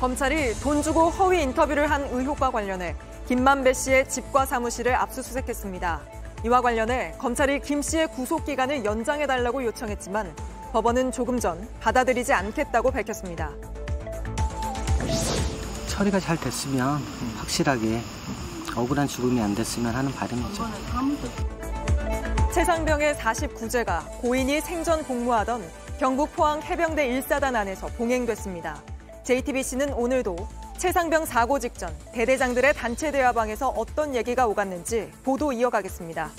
검찰이 돈 주고 허위 인터뷰를 한 의혹과 관련해 김만배 씨의 집과 사무실을 압수수색했습니다. 이와 관련해 검찰이 김 씨의 구속 기간을 연장해달라고 요청했지만 법원은 조금 전 받아들이지 않겠다고 밝혔습니다. 처리가 잘 됐으면 확실하게 억울한 죽음이 안 됐으면 하는 바람이죠. 최상병의 49제가 고인이 생전 복무하던 경북 포항 해병대 1사단 안에서 봉행됐습니다. JTBC는 오늘도 최상병 사고 직전 대대장들의 단체 대화방에서 어떤 얘기가 오갔는지 보도 이어가겠습니다.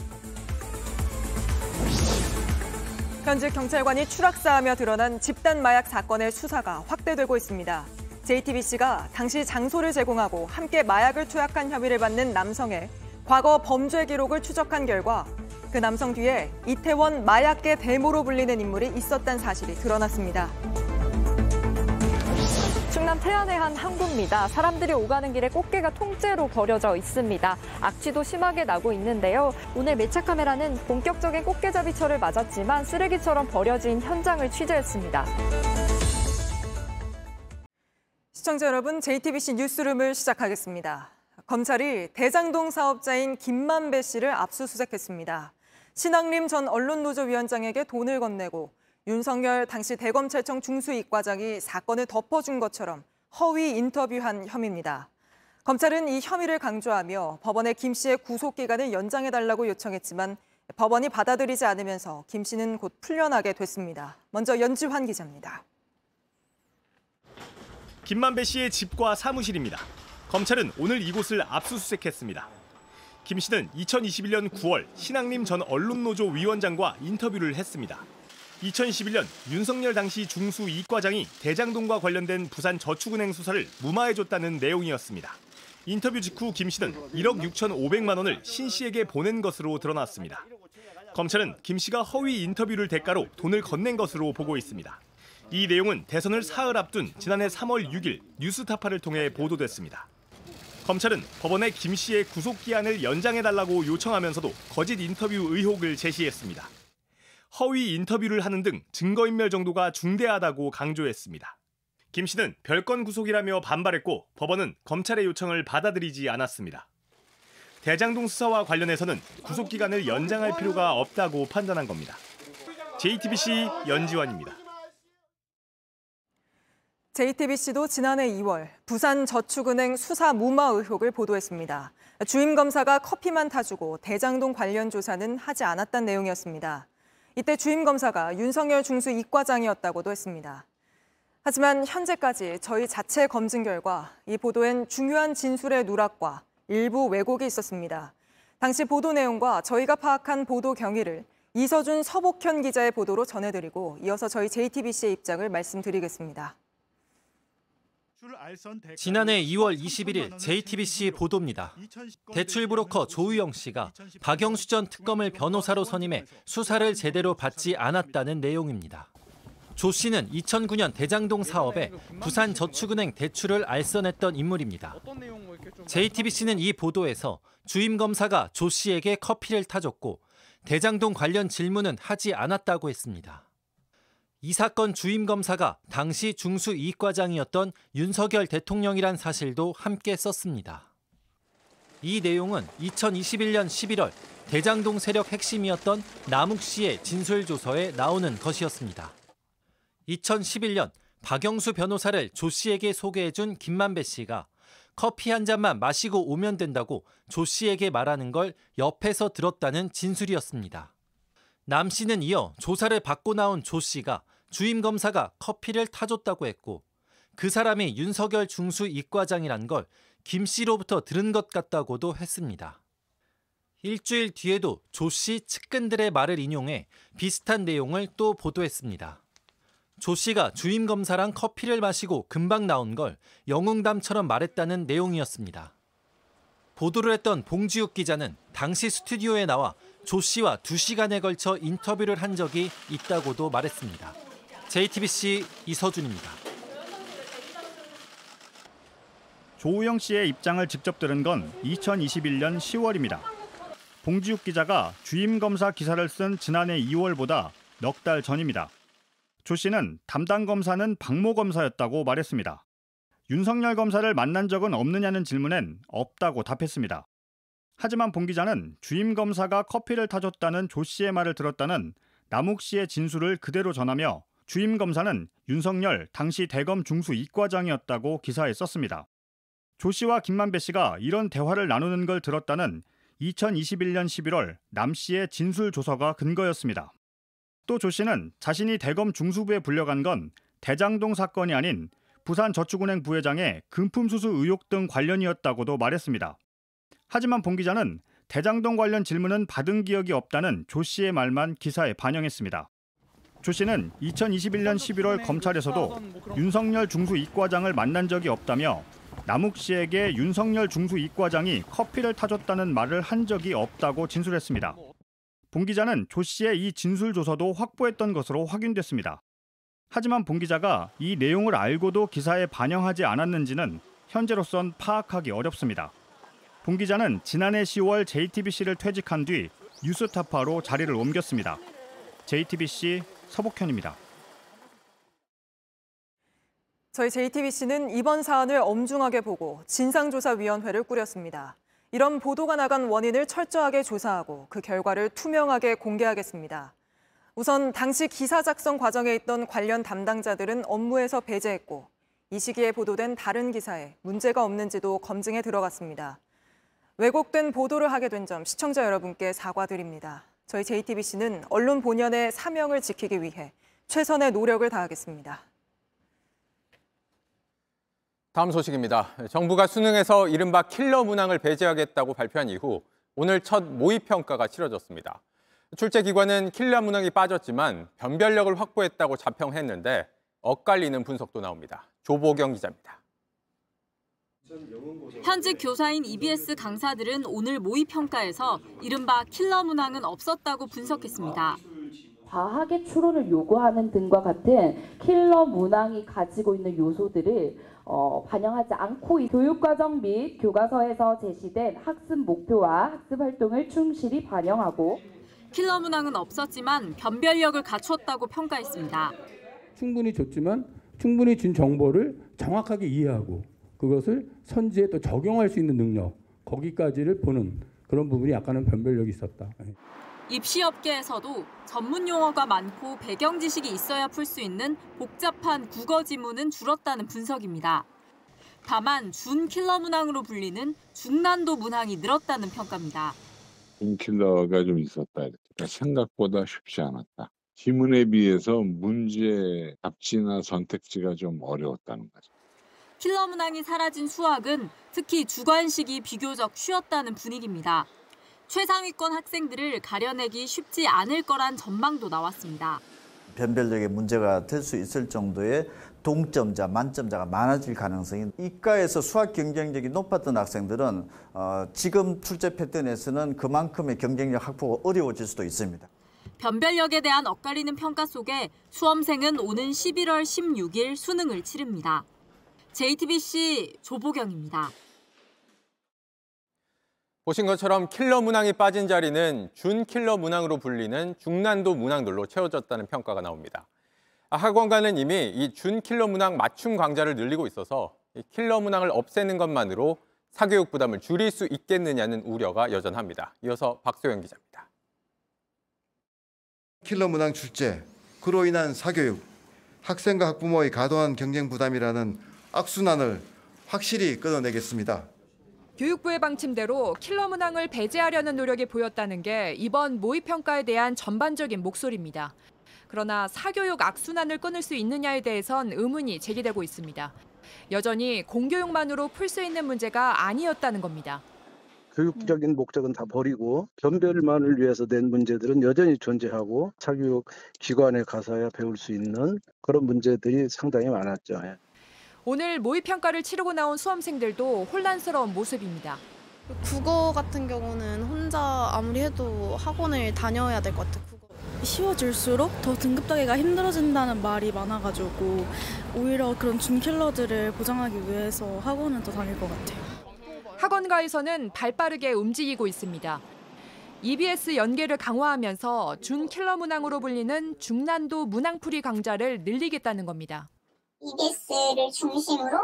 현직 경찰관이 추락사하며 드러난 집단 마약 사건의 수사가 확대되고 있습니다. JTBC가 당시 장소를 제공하고 함께 마약을 투약한 혐의를 받는 남성의 과거 범죄 기록을 추적한 결과 그 남성 뒤에 이태원 마약계 대모로 불리는 인물이 있었다는 사실이 드러났습니다. 충남 태안의 한 항구입니다. 사람들이 오가는 길에 꽃게가 통째로 버려져 있습니다. 악취도 심하게 나고 있는데요. 오늘 매차 카메라는 본격적인 꽃게잡이철을 맞았지만 쓰레기처럼 버려진 현장을 취재했습니다. 시청자 여러분, JTBC 뉴스룸을 시작하겠습니다. 검찰이 대장동 사업자인 김만배 씨를 압수수색했습니다. 신학림 전 언론노조 위원장에게 돈을 건네고 윤석열 당시 대검찰청 중수이과장이 사건을 덮어준 것처럼 허위 인터뷰한 혐의입니다. 검찰은 이 혐의를 강조하며 법원에 김 씨의 구속 기간을 연장해달라고 요청했지만 법원이 받아들이지 않으면서 김 씨는 곧 풀려나게 됐습니다. 먼저 연주환 기자입니다. 김만배 씨의 집과 사무실입니다. 검찰은 오늘 이곳을 압수수색했습니다. 김 씨는 2021년 9월 신학림 전 언론노조 위원장과 인터뷰를 했습니다. 2011년 윤석열 당시 중수 이 과장이 대장동과 관련된 부산 저축은행 수사를 무마해줬다는 내용이었습니다. 인터뷰 직후 김 씨는 1억 6,500만 원을 신 씨에게 보낸 것으로 드러났습니다. 검찰은 김 씨가 허위 인터뷰를 대가로 돈을 건넨 것으로 보고 있습니다. 이 내용은 대선을 사흘 앞둔 지난해 3월 6일 뉴스타파를 통해 보도됐습니다. 검찰은 법원에 김 씨의 구속 기한을 연장해달라고 요청하면서도 거짓 인터뷰 의혹을 제시했습니다. 허위 인터뷰를 하는 등 증거인멸 정도가 중대하다고 강조했습니다. 김 씨는 별건 구속이라며 반발했고 법원은 검찰의 요청을 받아들이지 않았습니다. 대장동 수사와 관련해서는 구속 기간을 연장할 필요가 없다고 판단한 겁니다. JTBC 연지원입니다. JTBC도 지난해 2월 부산 저축은행 수사 무마 의혹을 보도했습니다. 주임 검사가 커피만 타주고 대장동 관련 조사는 하지 않았다는 내용이었습니다. 이때 주임 검사가 윤석열 중수 이과장이었다고도 했습니다. 하지만 현재까지 저희 자체 검증 결과 이 보도엔 중요한 진술의 누락과 일부 왜곡이 있었습니다. 당시 보도 내용과 저희가 파악한 보도 경위를 이서준 서복현 기자의 보도로 전해드리고 이어서 저희 JTBC의 입장을 말씀드리겠습니다. 지난해 2월 21일 JTBC 보도입니다. 대출 브로커 조우영 씨가 박영수 전 특검을 변호사로 선임해 수사를 제대로 받지 않았다는 내용입니다. 조 씨는 2009년 대장동 사업에 부산 저축은행 대출을 알선했던 인물입니다. JTBC는 이 보도에서 주임 검사가 조 씨에게 커피를 타줬고 대장동 관련 질문은 하지 않았다고 했습니다. 이 사건 주임 검사가 당시 중수 이과장이었던 윤석열 대통령이란 사실도 함께 썼습니다. 이 내용은 2021년 11월 대장동 세력 핵심이었던 남욱 씨의 진술 조서에 나오는 것이었습니다. 2011년 박영수 변호사를 조 씨에게 소개해준 김만배 씨가 커피 한 잔만 마시고 오면 된다고 조 씨에게 말하는 걸 옆에서 들었다는 진술이었습니다. 남 씨는 이어 조사를 받고 나온 조 씨가 주임 검사가 커피를 타줬다고 했고 그 사람이 윤석열 중수 이과장이란 걸 김 씨로부터 들은 것 같다고도 했습니다. 일주일 뒤에도 조 씨 측근들의 말을 인용해 비슷한 내용을 또 보도했습니다. 조 씨가 주임 검사랑 커피를 마시고 금방 나온 걸 영웅담처럼 말했다는 내용이었습니다. 보도를 했던 봉지욱 기자는 당시 스튜디오에 나와 조 씨와 2시간에 걸쳐 인터뷰를 한 적이 있다고도 말했습니다. JTBC 이서준입니다. 조우영 씨의 입장을 직접 들은 건 2021년 10월입니다. 봉지욱 기자가 주임 검사 기사를 쓴 지난해 2월보다 넉 달 전입니다. 조 씨는 담당 검사는 박모 검사였다고 말했습니다. 윤석열 검사를 만난 적은 없느냐는 질문엔 없다고 답했습니다. 하지만 봉 기자는 주임 검사가 커피를 타줬다는 조 씨의 말을 들었다는 남욱 씨의 진술을 그대로 전하며 주임 검사는 윤석열 당시 대검 중수 이과장이었다고 기사에 썼습니다. 조 씨와 김만배 씨가 이런 대화를 나누는 걸 들었다는 2021년 11월 남 씨의 진술 조서가 근거였습니다. 또 조 씨는 자신이 대검 중수부에 불려간 건 대장동 사건이 아닌 부산저축은행 부회장의 금품수수 의혹 등 관련이었다고도 말했습니다. 하지만 봉 기자는 대장동 관련 질문은 받은 기억이 없다는 조 씨의 말만 기사에 반영했습니다. 조 씨는 2021년 11월 검찰에서도 윤석열 중수 이과장을 만난 적이 없다며 남욱 씨에게 윤석열 중수 이과장이 커피를 타줬다는 말을 한 적이 없다고 진술했습니다. 봉 기자는 조 씨의 이 진술 조서도 확보했던 것으로 확인됐습니다. 하지만 봉 기자가 이 내용을 알고도 기사에 반영하지 않았는지는 현재로선 파악하기 어렵습니다. 봉 기자는 지난해 10월 JTBC를 퇴직한 뒤 뉴스타파로 자리를 옮겼습니다. JTBC 서복현입니다. 저희 JTBC는 이번 사안을 엄중하게 보고 진상조사위원회를 꾸렸습니다. 이런 보도가 나간 원인을 철저하게 조사하고 그 결과를 투명하게 공개하겠습니다. 우선 당시 기사 작성 과정에 있던 관련 담당자들은 업무에서 배제했고 이 시기에 보도된 다른 기사에 문제가 없는지도 검증에 들어갔습니다. 왜곡된 보도를 하게 된 점 시청자 여러분께 사과드립니다. 저희 JTBC는 언론 본연의 사명을 지키기 위해 최선의 노력을 다하겠습니다. 다음 소식입니다. 정부가 수능에서 이른바 킬러 문항을 배제하겠다고 발표한 이후 오늘 첫 모의 평가가 치러졌습니다. 출제 기관은 킬러 문항이 빠졌지만 변별력을 확보했다고 자평했는데 엇갈리는 분석도 나옵니다. 조보경 기자입니다. 현직 교사인 EBS 강사들은 오늘 모의 평가에서 이른바 킬러 문항은 없었다고 분석했습니다. 과학의 추론을 요구하는 등과 같은 킬러 문항이 가지고 있는 요소들을 어, 반영하지 않고 교육과정 및 교과서에서 제시된 학습 목표와 학습 활동을 충실히 반영하고 킬러 문항은 없었지만 변별력을 갖췄다고 평가했습니다. 충분히 줬지만 충분히 준 정보를 정확하게 이해하고 그것을 선지에 또 적용할 수 있는 능력 거기까지를 보는 그런 부분이 약간은 변별력이 있었다. 입시업계에서도 전문 용어가 많고 배경 지식이 있어야 풀 수 있는 복잡한 국어 지문은 줄었다는 분석입니다. 다만 준킬러 문항으로 불리는 중난도 문항이 늘었다는 평가입니다. 인킬러가 좀 있었다. 그러니까 생각보다 쉽지 않았다. 지문에 비해서 문제 답지나 선택지가 좀 어려웠다는 거죠. 킬러 문항이 사라진 수학은 특히 주관식이 비교적 쉬웠다는 분위기입니다. 최상위권 학생들을 가려내기 쉽지 않을 거란 전망도 나왔습니다. 변별력에 문제가 될 수 있을 정도의 동점자, 만점자가 많아질 가능성이 이과에서 수학 경쟁력이 높았던 학생들은 어, 지금 출제 패턴에서는 그만큼의 경쟁력 확보가 어려워질 수도 있습니다. 변별력에 대한 엇갈리는 평가 속에 수험생은 오는 11월 16일 수능을 치릅니다. JTBC 조보경입니다. 보신 것처럼 킬러 문항이 빠진 자리는 준 킬러 문항으로 불리는 중난도 문항들로 채워졌다는 평가가 나옵니다. 학원가는 이미 이 준 킬러 문항 맞춤 강좌를 늘리고 있어서 킬러 문항을 없애는 것만으로 사교육 부담을 줄일 수 있겠느냐는 우려가 여전합니다. 이어서 박소영 기자입니다. 킬러 문항 출제, 그로 인한 사교육, 학생과 학부모의 과도한 경쟁 부담이라는 악순환을 확실히 끊어내겠습니다. 교육부의 방침대로 킬러 문항을 배제하려는 노력이 보였다는 게 이번 모의 평가에 대한 전반적인 목소리입니다. 그러나 사교육 악순환을 끊을 수 있느냐에 대해선 의문이 제기되고 있습니다. 여전히 공교육만으로 풀 수 있는 문제가 아니었다는 겁니다. 교육적인 목적은 다 버리고 변별만을 위해서 낸 문제들은 여전히 존재하고 사교육 기관에 가서야 배울 수 있는 그런 문제들이 상당히 많았죠. 오늘 모의 평가를 치르고 나온 수험생들도 혼란스러운 모습입니다. 국어 같은 경우는 혼자 아무리 해도 학원을 다녀야 될 것 같아요. 국어. 쉬워질수록 더 등급 따기가 힘들어진다는 말이 많아가지고 오히려 그런 준킬러들을 보장하기 위해서 학원을 더 다닐 것 같아요. 학원가에서는 발빠르게 움직이고 있습니다. EBS 연계를 강화하면서 준 킬러 문항으로 불리는 중난도 문항풀이 강좌를 늘리겠다는 겁니다. EBS를 중심으로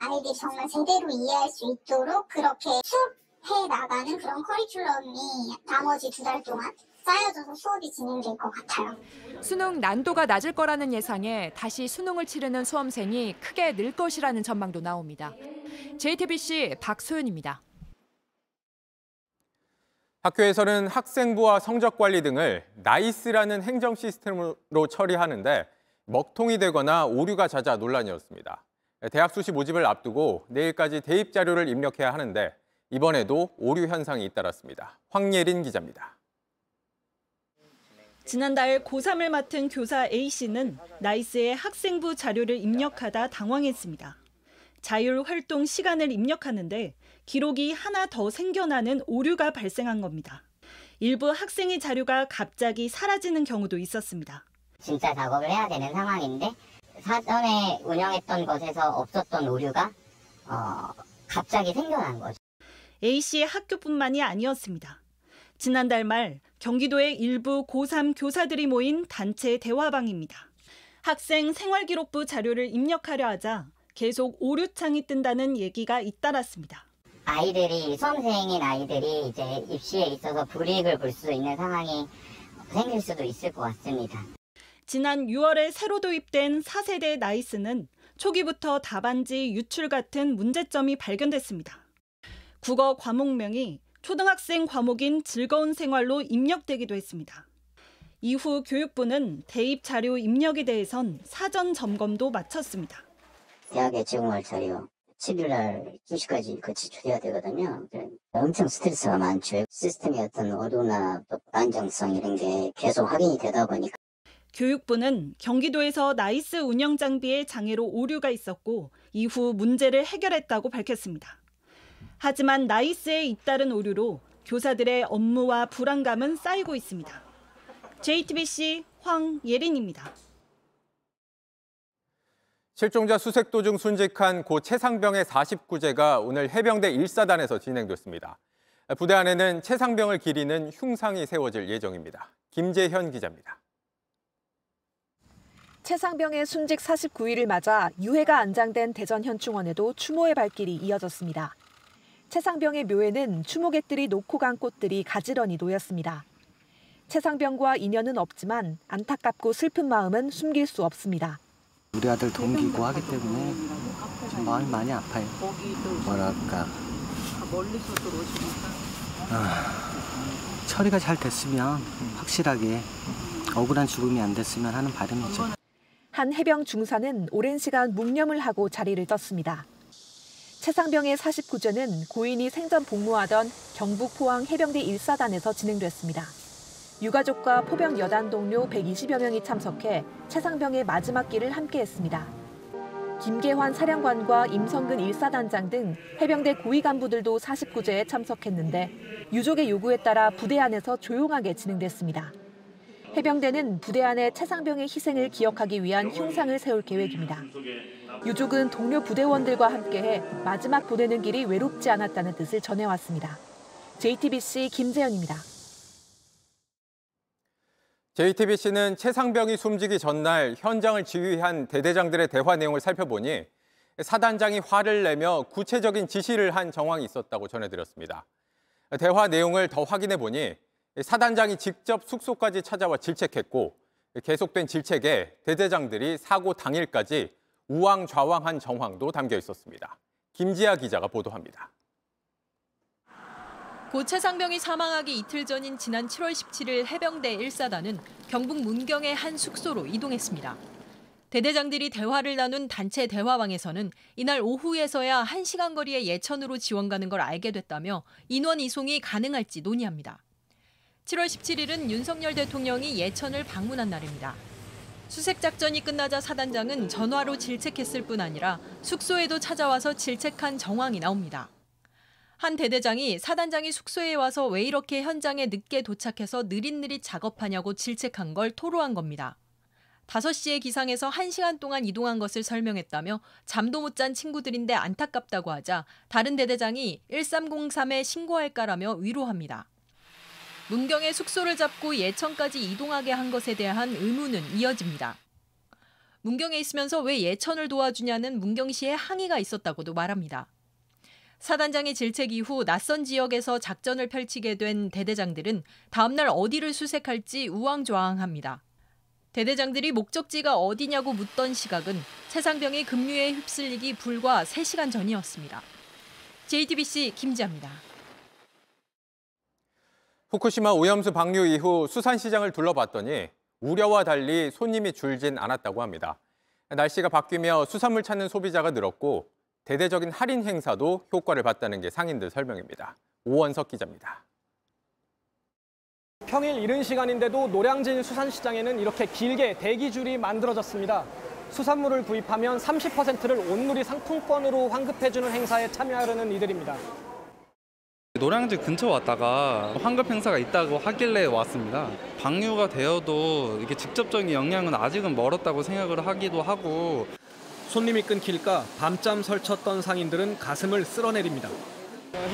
아이들이 정말 제대로 이해할 수 있도록 그렇게 수업해 나가는 그런 커리큘럼이 나머지 두 달 동안 쌓여져서 수업이 진행될 것 같아요. 수능 난도가 낮을 거라는 예상에 다시 수능을 치르는 수험생이 크게 늘 것이라는 전망도 나옵니다. JTBC 박소연입니다. 학교에서는 학생부와 성적 관리 등을 나이스라는 행정 시스템으로 처리하는데 먹통이 되거나 오류가 잦아 논란이었습니다. 대학 수시 모집을 앞두고 내일까지 대입 자료를 입력해야 하는데 이번에도 오류 현상이 잇따랐습니다. 황예린 기자입니다. 지난달 고3을 맡은 교사 A씨는 나이스의 학생부 자료를 입력하다 당황했습니다. 자율 활동 시간을 입력하는데 기록이 하나 더 생겨나는 오류가 발생한 겁니다. 일부 학생의 자료가 갑자기 사라지는 경우도 있었습니다. 진짜 작업을 해야 되는 상황인데 사전에 운영했던 것에서 없었던 오류가 어, 갑자기 생겨난 거죠. A씨의 학교뿐만이 아니었습니다. 지난달 말 경기도의 일부 고3 교사들이 모인 단체 대화방입니다. 학생 생활기록부 자료를 입력하려 하자 계속 오류창이 뜬다는 얘기가 잇따랐습니다. 아이들이 수험생인 아이들이 이제 입시에 있어서 불이익을 볼 수 있는 상황이 생길 수도 있을 것 같습니다. 지난 6월에 새로 도입된 4세대 나이스는 초기부터 답안지 유출 같은 문제점이 발견됐습니다. 국어 과목명이 초등학생 과목인 즐거운 생활로 입력되기도 했습니다. 이후 교육부는 대입 자료 입력에 대해선 사전 점검도 마쳤습니다. 대학에 제공할 자료 7일날 2시까지 같이 조회해야 되거든요. 엄청 스트레스가 많죠. 시스템의 어떤 오류나 또 안정성 이런 게 계속 확인이 되다 보니까 교육부는 경기도에서 나이스 운영 장비의 장애로 오류가 있었고 이후 문제를 해결했다고 밝혔습니다. 하지만 나이스에 잇따른 오류로 교사들의 업무와 불안감은 쌓이고 있습니다. JTBC 황예린입니다. 실종자 수색 도중 순직한 고 최상병의 49제가 오늘 해병대 1사단에서 진행됐습니다. 부대 안에는 최상병을 기리는 흉상이 세워질 예정입니다. 김재현 기자입니다. 최상병의 순직 49일을 맞아 유해가 안장된 대전 현충원에도 추모의 발길이 이어졌습니다. 최상병의 묘에는 추모객들이 놓고 간 꽃들이 가지런히 놓였습니다. 최상병과 인연은 없지만 안타깝고 슬픈 마음은 숨길 수 없습니다. 우리 아들 동기고 하기 때문에 좀 마음이 많이 아파요. 뭐랄까. 멀리서 들어오시니까. 아, 처리가 잘 됐으면 확실하게 억울한 죽음이 안 됐으면 하는 바람이죠. 한 해병 중사는 오랜 시간 묵념을 하고 자리를 떴습니다. 최상병의 49제는 고인이 생전 복무하던 경북 포항 해병대 1사단에서 진행됐습니다. 유가족과 포병 여단 동료 120여 명이 참석해 최상병의 마지막 길을 함께했습니다. 김계환 사령관과 임성근 1사단장 등 해병대 고위 간부들도 49제에 참석했는데 유족의 요구에 따라 부대 안에서 조용하게 진행됐습니다. 해병대는 부대 안에 최상병의 희생을 기억하기 위한 흉상을 세울 계획입니다. 유족은 동료 부대원들과 함께해 마지막 보내는 길이 외롭지 않았다는 뜻을 전해왔습니다. JTBC 김재현입니다. JTBC는 최상병이 숨지기 전날 현장을 지휘한 대대장들의 대화 내용을 살펴보니 사단장이 화를 내며 구체적인 지시를 한 정황이 있었다고 전해드렸습니다. 대화 내용을 더 확인해 보니 사단장이 직접 숙소까지 찾아와 질책했고 계속된 질책에 대대장들이 사고 당일까지 우왕좌왕한 정황도 담겨 있었습니다. 김지아 기자가 보도합니다. 고 최상병이 사망하기 이틀 전인 지난 7월 17일 해병대 1사단은 경북 문경의 한 숙소로 이동했습니다. 대대장들이 대화를 나눈 단체 대화방에서는 이날 오후에서야 1시간 거리의 예천으로 지원 가는 걸 알게 됐다며 인원 이송이 가능할지 논의합니다. 7월 17일은 윤석열 대통령이 예천을 방문한 날입니다. 수색 작전이 끝나자 사단장은 전화로 질책했을 뿐 아니라 숙소에도 찾아와서 질책한 정황이 나옵니다. 한 대대장이 사단장이 숙소에 와서 왜 이렇게 현장에 늦게 도착해서 느릿느릿 작업하냐고 질책한 걸 토로한 겁니다. 5시에 기상해서 1시간 동안 이동한 것을 설명했다며 잠도 못 잔 친구들인데 안타깝다고 하자 다른 대대장이 1303에 신고할까라며 위로합니다. 문경의 숙소를 잡고 예천까지 이동하게 한 것에 대한 의문은 이어집니다. 문경에 있으면서 왜 예천을 도와주냐는 문경시의 항의가 있었다고도 말합니다. 사단장의 질책 이후 낯선 지역에서 작전을 펼치게 된 대대장들은 다음날 어디를 수색할지 우왕좌왕합니다. 대대장들이 목적지가 어디냐고 묻던 시각은 최상병이 급류에 휩쓸리기 불과 3시간 전이었습니다. JTBC 김지아입니다. 후쿠시마 오염수 방류 이후 수산시장을 둘러봤더니 우려와 달리 손님이 줄진 않았다고 합니다. 날씨가 바뀌며 수산물 찾는 소비자가 늘었고 대대적인 할인 행사도 효과를 봤다는 게 상인들 설명입니다. 오원석 기자입니다. 평일 이른 시간인데도 노량진 수산시장에는 이렇게 길게 대기줄이 만들어졌습니다. 수산물을 구입하면 30%를 온누리 상품권으로 환급해주는 행사에 참여하려는 이들입니다. 노량진 근처 왔다가 환급 행사가 있다고 하길래 왔습니다. 방류가 되어도 이게 직접적인 영향은 아직은 멀었다고 생각을 하기도 하고 손님이 끊길까 밤잠 설쳤던 상인들은 가슴을 쓸어내립니다.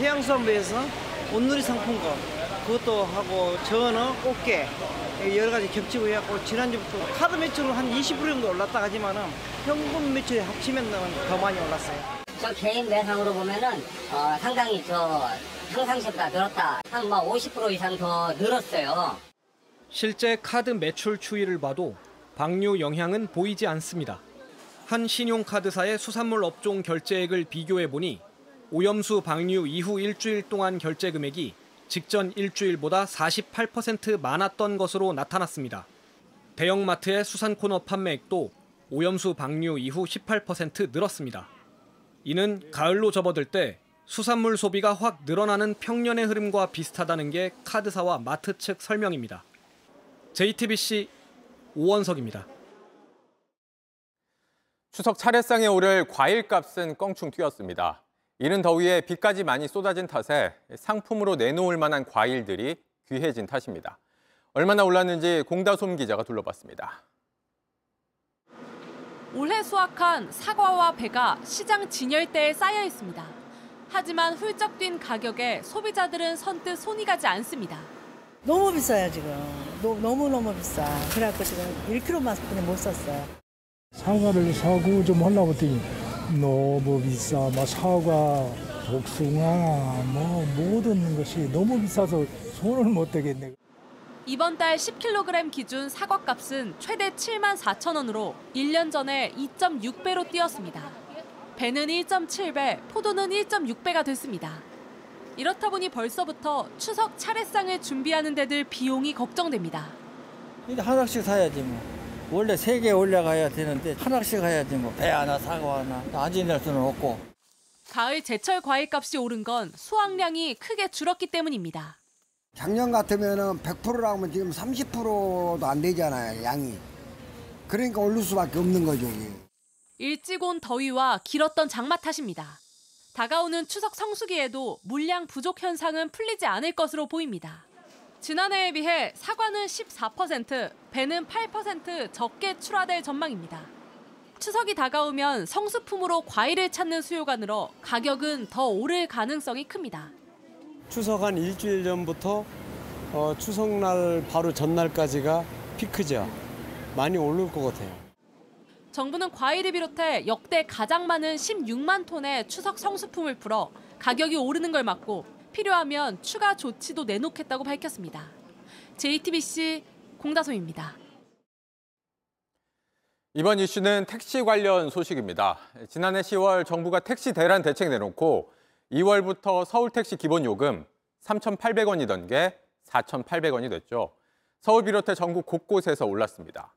해양수산부에서 온누리 상품권 그것도 하고 전어, 꽃게 여러 가지 겹치고 해갖고 지난주부터 카드 매출은 한 20% 정도 올랐다 하지만은 현금 매출에 합치면 더 많이 올랐어요. 저 개인 매상으로 보면은 어, 상당히 저 평상시보다 늘었다. 한 막 50% 이상 더 늘었어요. 실제 카드 매출 추이를 봐도 방류 영향은 보이지 않습니다. 한 신용카드사의 수산물 업종 결제액을 비교해 보니 오염수 방류 이후 일주일 동안 결제 금액이 직전 일주일보다 48% 많았던 것으로 나타났습니다. 대형마트의 수산 코너 판매액도 오염수 방류 이후 18% 늘었습니다. 이는 가을로 접어들 때 수산물 소비가 확 늘어나는 평년의 흐름과 비슷하다는 게 카드사와 마트 측 설명입니다. JTBC 오원석입니다. 추석 차례상에 오를 과일값은 껑충 튀었습니다. 이른 더위에 비까지 많이 쏟아진 탓에 상품으로 내놓을 만한 과일들이 귀해진 탓입니다. 얼마나 올랐는지 공다솜 기자가 둘러봤습니다. 올해 수확한 사과와 배가 시장 진열대에 쌓여 있습니다. 하지만 훌쩍 뛴 가격에 소비자들은 선뜻 손이 가지 않습니다. 너무 비싸요 지금. 너무 너무 비싸. 그래갖고 지금 1kg만 못 샀어요. 사과를 사고 좀 하려고 했더니 너무 비싸. 막 사과, 복숭아, 뭐 모든 것이 너무 비싸서 손을 못 대겠네. 이번 달 10kg 기준 사과값은 최대 7만 4천 원으로 1년 전에 2.6배로 뛰었습니다. 배는 1.7배, 포도는 1.6배가 됐습니다. 이렇다 보니 벌써부터 추석 차례상을 준비하는 데들 비용이 걱정됩니다. 이제 하나씩 사야지 뭐. 원래 세 개 올라가야 되는데 하나씩 사야지 뭐. 배 하나, 사과 하나. 안 지낼 수는 없고. 가을 제철 과일값이 오른 건 수확량이 크게 줄었기 때문입니다. 작년 같으면은 100%라면 지금 30%도 안 되잖아요, 양이. 그러니까 오를 수밖에 없는 거죠. 이게. 일찍 온 더위와 길었던 장마 탓입니다. 다가오는 추석 성수기에도 물량 부족 현상은 풀리지 않을 것으로 보입니다. 지난해에 비해 사과는 14%, 배는 8% 적게 출하될 전망입니다. 추석이 다가오면 성수품으로 과일을 찾는 수요가 늘어 가격은 더 오를 가능성이 큽니다. 추석 한 일주일 전부터 어, 추석날 바로 전날까지가 피크죠. 많이 오를 것 같아요. 정부는 과일을 비롯해 역대 가장 많은 16만 톤의 추석 성수품을 풀어 가격이 오르는 걸 막고 필요하면 추가 조치도 내놓겠다고 밝혔습니다. JTBC 공다솜입니다. 이번 이슈는 택시 관련 소식입니다. 지난해 10월 정부가 택시 대란 대책 내놓고 2월부터 서울택시 기본 요금 3,800원이던 게 4,800원이 됐죠. 서울 비롯해 전국 곳곳에서 올랐습니다.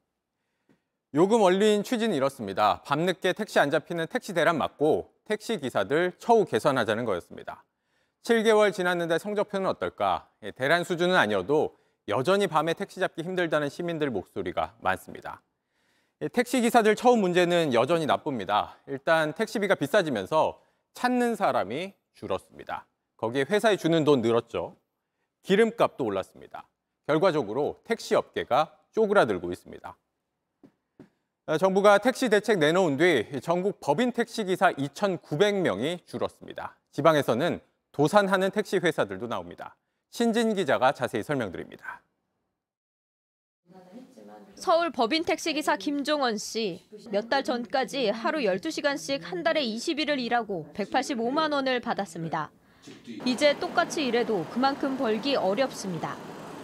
요금 원리인 취지는 이렇습니다. 밤늦게 택시 안 잡히는 택시 대란 막고 택시 기사들 처우 개선하자는 거였습니다. 7개월 지났는데 성적표는 어떨까? 예, 대란 수준은 아니어도 여전히 밤에 택시 잡기 힘들다는 시민들 목소리가 많습니다. 예, 택시 기사들 처우 문제는 여전히 나쁩니다. 일단 택시비가 비싸지면서 찾는 사람이 줄었습니다. 거기에 회사에 주는 돈 늘었죠. 기름값도 올랐습니다. 결과적으로 택시 업계가 쪼그라들고 있습니다. 어, 정부가 택시 대책 내놓은 뒤 전국 법인 택시 기사 2,900명이 줄었습니다. 지방에서는 도산하는 택시 회사들도 나옵니다. 신진 기자가 자세히 설명드립니다. 서울 법인 택시기사 김종원 씨. 몇 달 전까지 하루 12시간씩 한 달에 20일을 일하고 185만 원을 받았습니다. 이제 똑같이 일해도 그만큼 벌기 어렵습니다.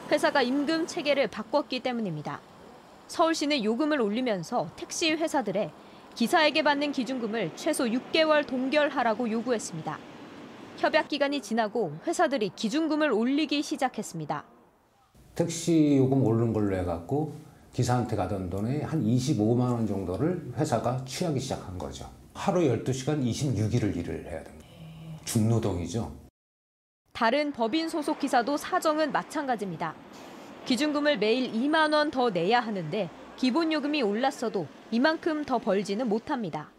회사가 임금 체계를 바꿨기 때문입니다. 서울시는 요금을 올리면서 택시 회사들에 기사에게 받는 기준금을 최소 6개월 동결하라고 요구했습니다. 협약 기간이 지나고 회사들이 기준금을 올리기 시작했습니다. 택시 요금 오르는 걸로 해갖고 기사한테 가던 돈의 한 25만 원 정도를 회사가 취하기 시작한 거죠. 하루 12시간 26일을 일을 해야 됩니다. 중노동이죠. 다른 법인 소속 기사도 사정은 마찬가지입니다. 기준금을 매일 2만 원 더 내야 하는데 기본 요금이 올랐어도 이만큼 더 벌지는 못합니다.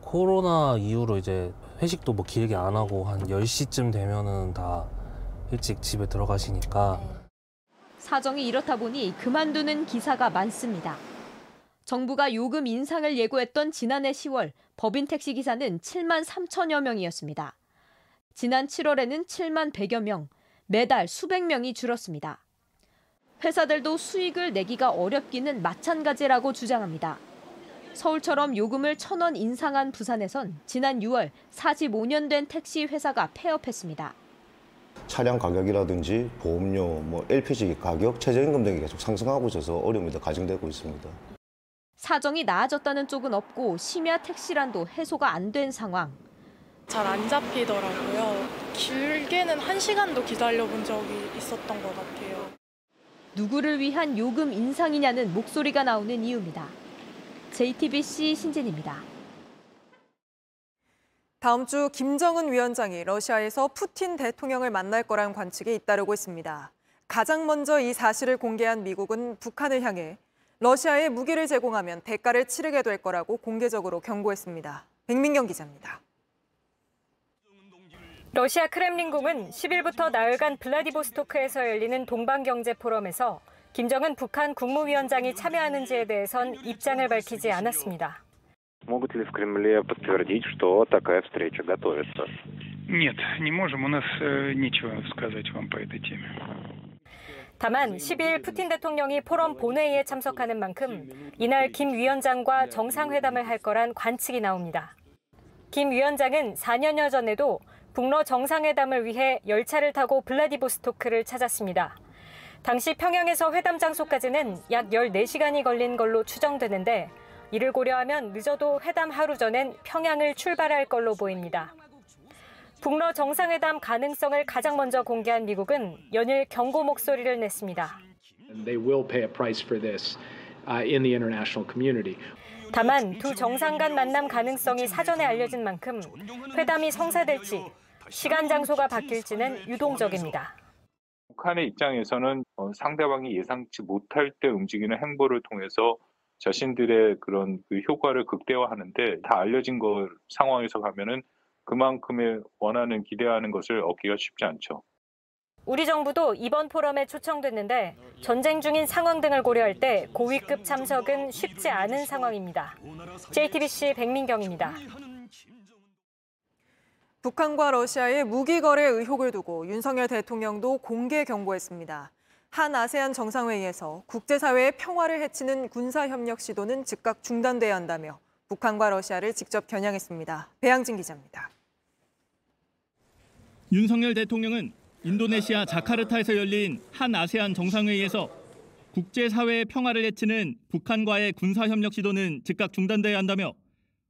코로나 이후로 이제 회식도 뭐 길게 안 하고 한 10시쯤 되면은 다 일찍 집에 들어가시니까 사정이 이렇다 보니 그만두는 기사가 많습니다. 정부가 요금 인상을 예고했던 지난해 10월 법인 택시 기사는 7만 3천여 명이었습니다. 지난 7월에는 7만 100여 명, 매달 수백 명이 줄었습니다. 회사들도 수익을 내기가 어렵기는 마찬가지라고 주장합니다. 서울처럼 요금을 천 원 인상한 부산에선 지난 6월 45년 된 택시 회사가 폐업했습니다. 차량 가격이라든지 보험료, 뭐 LPG 가격, 최저임금 등이 계속 상승하고 있어서 어려움이 더 가중되고 있습니다. 사정이 나아졌다는 쪽은 없고 심야 택시란도 해소가 안 된 상황. 잘 안 잡히더라고요. 길게는 한 시간도 기다려본 적이 있었던 것 같아요. 누구를 위한 요금 인상이냐는 목소리가 나오는 이유입니다. JTBC 신진입니다. 다음 주 김정은 위원장이 러시아에서 푸틴 대통령을 만날 거란 관측이 잇따르고 있습니다. 가장 먼저 이 사실을 공개한 미국은 북한을 향해 러시아에 무기를 제공하면 대가를 치르게 될 거라고 공개적으로 경고했습니다. 백민경 기자입니다. 러시아 크렘린궁은 10일부터 나흘간 블라디보스토크에서 열리는 동방경제 포럼에서 김정은 북한 국무위원장이 참여하는지에 대해선 입장을 밝히지 않았습니다. Могут ли в Кремле подтвердить, что такая встреча готовится? Нет, не можем. У нас э, нечего сказать вам по этой теме. 다만 10일 푸틴 대통령이 포럼 본회의에 참석하는 만큼 이날 김 위원장과 정상회담을 할 거란 관측이 나옵니다. 김 위원장은 4년여 전에도 북러 정상회담을 위해 열차를 타고 블라디보스토크를 찾았습니다. 당시 평양에서 회담 장소까지는 약 14시간이 걸린 걸로 추정되는데 이를 고려하면 늦어도 회담 하루 전엔 평양을 출발할 걸로 보입니다. 북러 정상회담 가능성을 가장 먼저 공개한 미국은 연일 경고 목소리를 냈습니다. They will pay a price for this in the international community. 다만 두 정상 간 만남 가능성이 사전에 알려진 만큼 회담이 성사될지 시간 장소가 바뀔지는 유동적입니다. 북한의 입장에서는 어, 상대방이 예상치 못할 때 움직이는 행보를 통해서 자신들의 그런 그 효과를 극대화하는데 다 알려진 거 상황에서 가면은 그만큼의 원하는 기대하는 것을 얻기가 쉽지 않죠. 우리 정부도 이번 포럼에 초청됐는데 전쟁 중인 상황 등을 고려할 때 고위급 참석은 쉽지 않은 상황입니다. JTBC 백민경입니다. 북한과 러시아의 무기 거래 의혹을 두고 윤석열 대통령도 공개 경고했습니다. 한 아세안 정상회의에서 국제사회의 평화를 해치는 군사협력 시도는 즉각 중단돼야 한다며 북한과 러시아를 직접 겨냥했습니다. 배양진 기자입니다. 윤석열 대통령은 인도네시아 자카르타에서 열린 한 아세안 정상회의에서 국제사회의 평화를 해치는 북한과의 군사협력 시도는 즉각 중단돼야 한다며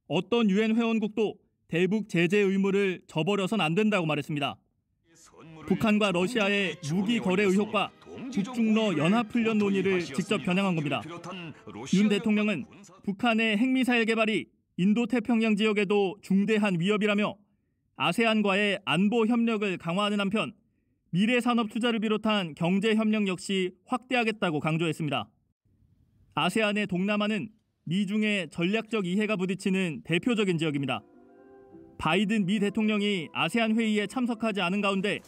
어떤 유엔 회원국도 대북 제재 의무를 저버려선 안 된다고 말했습니다. 북한과 러시아의 무기 거래 의혹과 북중러 연합훈련 논의를 직접 겨냥한 겁니다. 윤 대통령은 북한의 핵미사일 개발이 인도태평양 지역에도 중대한 위협이라며 아세안과의 안보 협력을 강화하는 한편 미래 산업 투자를 비롯한 경제 협력 역시 확대하겠다고 강조했습니다. 아세안의 동남아는 미중의 전략적 이해가 부딪히는 대표적인 지역입니다. 바이든 미 대통령이 아세안 회의에 참석하지 않은 가운데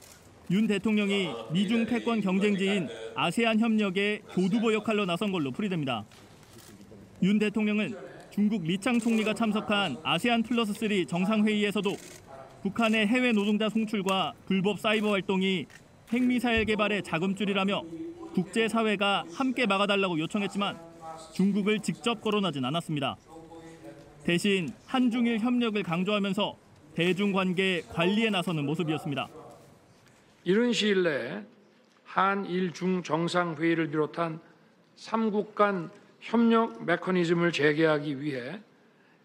윤 대통령이 미중 패권 경쟁지인 아세안 협력의 교두보 역할로 나선 걸로 풀이됩니다. 윤 대통령은 중국 리창 총리가 참석한 아세안 플러스 3 정상회의에서도 북한의 해외 노동자 송출과 불법 사이버 활동이 핵미사일 개발의 자금줄이라며 국제사회가 함께 막아달라고 요청했지만 중국을 직접 거론하진 않았습니다. 대신 한중일 협력을 강조하면서 대중 관계 관리에 나서는 모습이었습니다. 이른 시일 내에 한일 중 정상회의를 비롯한 3국 간 협력 메커니즘을 재개하기 위해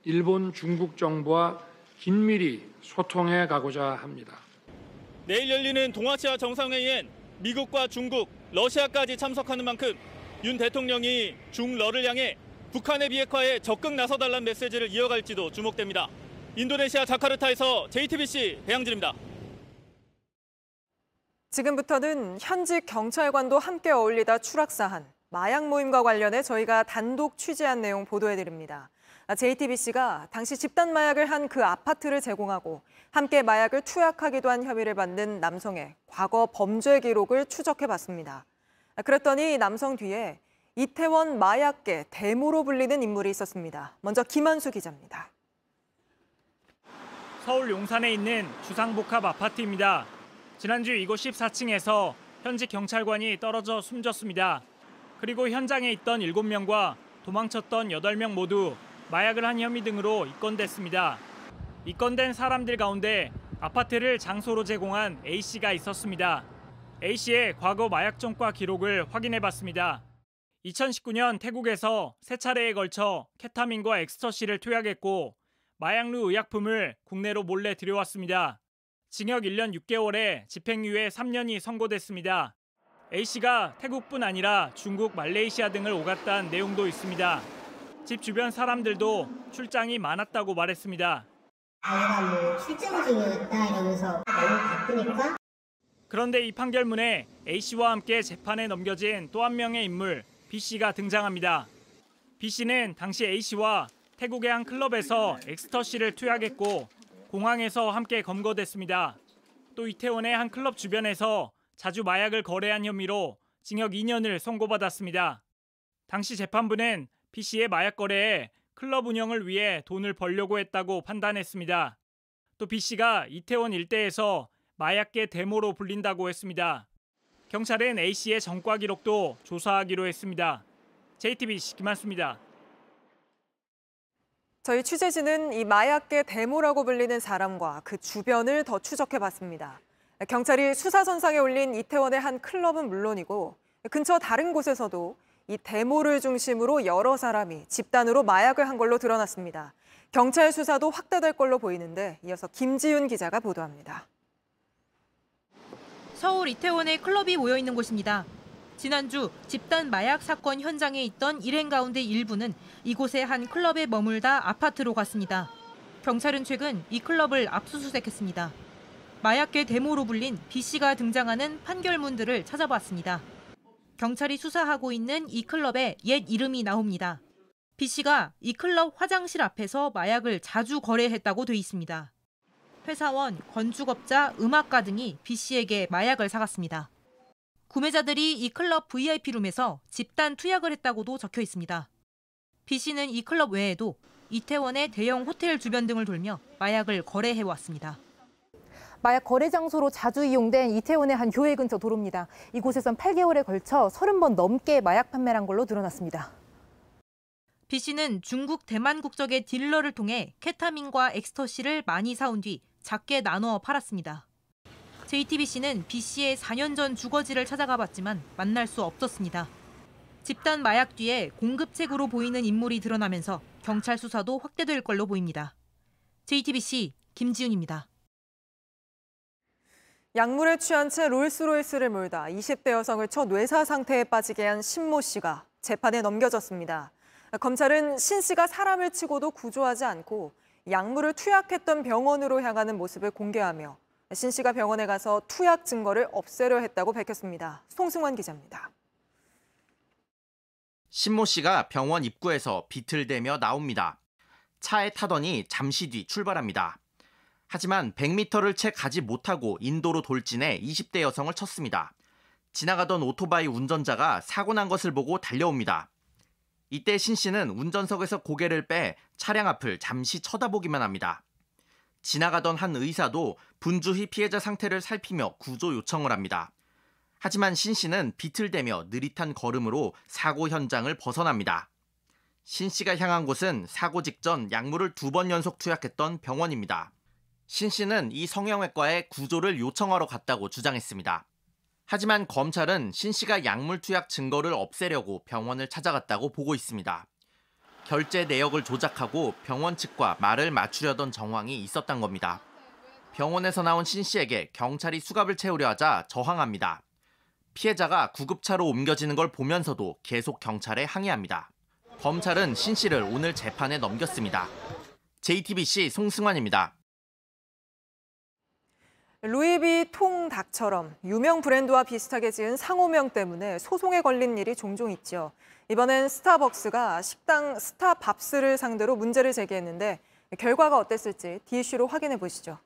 일본 중국 정부와 긴밀히 소통해 가고자 합니다. 내일 열리는 동아시아 정상회의엔 미국과 중국, 러시아까지 참석하는 만큼 윤 대통령이 중러를 향해 북한의 비핵화에 적극 나서달라는 메시지를 이어갈지도 주목됩니다. 인도네시아 자카르타에서 JTBC 배양진입니다. 지금부터는 현직 경찰관도 함께 어울리다 추락사한 마약 모임과 관련해 저희가 단독 취재한 내용 보도해드립니다. JTBC가 당시 집단 마약을 한 그 아파트를 제공하고 함께 마약을 투약하기도 한 혐의를 받는 남성의 과거 범죄 기록을 추적해봤습니다. 그랬더니 남성 뒤에 이태원 마약계 대모로 불리는 인물이 있었습니다. 먼저 김한수 기자입니다. 서울 용산에 있는 주상복합 아파트입니다. 지난주 이곳 14층에서 현직 경찰관이 떨어져 숨졌습니다. 그리고 현장에 있던 7명과 도망쳤던 8명 모두 마약을 한 혐의 등으로 입건됐습니다. 입건된 사람들 가운데 아파트를 장소로 제공한 A씨가 있었습니다. A씨의 과거 마약 전과 기록을 확인해 봤습니다. 2019년 태국에서 세 차례에 걸쳐 케타민과 엑스터시를 투약했고 마약류 의약품을 국내로 몰래 들여왔습니다. 징역 1년 6개월에 집행유예 3년이 선고됐습니다. A씨가 태국뿐 아니라 중국, 말레이시아 등을 오갔다는 내용도 있습니다. 집 주변 사람들도 출장이 많았다고 말했습니다. 내가 뭐 출장 중이었다 이러면서 너무 바쁘니까 그런데 이 판결문에 A씨와 함께 재판에 넘겨진 또 한 명의 인물 B씨가 등장합니다. B씨는 당시 A씨와 태국의 한 클럽에서 엑스터시를 투약했고 공항에서 함께 검거됐습니다. 또 이태원의 한 클럽 주변에서 자주 마약을 거래한 혐의로 징역 2년을 선고받았습니다. 당시 재판부는 B씨의 마약 거래에 클럽 운영을 위해 돈을 벌려고 했다고 판단했습니다. 또 B씨가 이태원 일대에서 마약계 데모로 불린다고 했습니다. 경찰은 A씨의 전과 기록도 조사하기로 했습니다. JTBC 김한수입니다. 저희 취재진은 이 마약계 데모라고 불리는 사람과 그 주변을 더 추적해봤습니다. 경찰이 수사선상에 올린 이태원의 한 클럽은 물론이고 근처 다른 곳에서도 이 데모를 중심으로 여러 사람이 집단으로 마약을 한 걸로 드러났습니다. 경찰 수사도 확대될 걸로 보이는데 이어서 김지윤 기자가 보도합니다. 서울 이태원에 클럽이 모여 있는 곳입니다. 지난주 집단 마약 사건 현장에 있던 일행 가운데 일부는 이곳의 한 클럽에 머물다 아파트로 갔습니다. 경찰은 최근 이 클럽을 압수수색했습니다. 마약계 데모로 불린 B씨가 등장하는 판결문들을 찾아봤습니다. 경찰이 수사하고 있는 이 클럽의 옛 이름이 나옵니다. B씨가 이 클럽 화장실 앞에서 마약을 자주 거래했다고 돼 있습니다. 회사원, 건축업자, 음악가 등이 B씨에게 마약을 사갔습니다. 구매자들이 이 클럽 VIP룸에서 집단 투약을 했다고도 적혀 있습니다. B씨는 이 클럽 외에도 이태원의 대형 호텔 주변 등을 돌며 마약을 거래해 왔습니다. 마약 거래 장소로 자주 이용된 이태원의 한 교회 근처 도로입니다. 이곳에선 8개월에 걸쳐 30번 넘게 마약 판매를 한 걸로 드러났습니다. B씨는 중국 대만 국적의 딜러를 통해 케타민과 엑스터시를 많이 사온 뒤 작게 나누어 팔았습니다. JTBC는 B씨의 4년 전 주거지를 찾아가 봤지만 만날 수 없었습니다. 집단 마약 뒤에 공급책으로 보이는 인물이 드러나면서 경찰 수사도 확대될 걸로 보입니다. JTBC 김지윤입니다. 약물에 취한 채 롤스로이스를 몰다 20대 여성을 쳐 뇌사 상태에 빠지게 한 신모 씨가 재판에 넘겨졌습니다. 검찰은 신 씨가 사람을 치고도 구조하지 않고 약물을 투약했던 병원으로 향하는 모습을 공개하며 신 씨가 병원에 가서 투약 증거를 없애려 했다고 밝혔습니다. 송승환 기자입니다. 신모 씨가 병원 입구에서 비틀대며 나옵니다. 차에 타더니 잠시 뒤 출발합니다. 하지만 100m를 채 가지 못하고 인도로 돌진해 20대 여성을 쳤습니다. 지나가던 오토바이 운전자가 사고 난 것을 보고 달려옵니다. 이때 신 씨는 운전석에서 고개를 빼 차량 앞을 잠시 쳐다보기만 합니다. 지나가던 한 의사도 분주히 피해자 상태를 살피며 구조 요청을 합니다. 하지만 신 씨는 비틀대며 느릿한 걸음으로 사고 현장을 벗어납니다. 신 씨가 향한 곳은 사고 직전 약물을 두 번 연속 투약했던 병원입니다. 신 씨는 이 성형외과에 구조를 요청하러 갔다고 주장했습니다. 하지만 검찰은 신 씨가 약물 투약 증거를 없애려고 병원을 찾아갔다고 보고 있습니다. 결제 내역을 조작하고 병원 측과 말을 맞추려던 정황이 있었던 겁니다. 병원에서 나온 신 씨에게 경찰이 수갑을 채우려 하자 저항합니다. 피해자가 구급차로 옮겨지는 걸 보면서도 계속 경찰에 항의합니다. 검찰은 신 씨를 오늘 재판에 넘겼습니다. JTBC 송승환입니다. 루이비 통 닭처럼 유명 브랜드와 비슷하게 지은 상호명 때문에 소송에 걸린 일이 종종 있죠. 이번엔 스타벅스가 식당 스타밥스를 상대로 문제를 제기했는데 결과가 어땠을지 DC로 확인해 보시죠.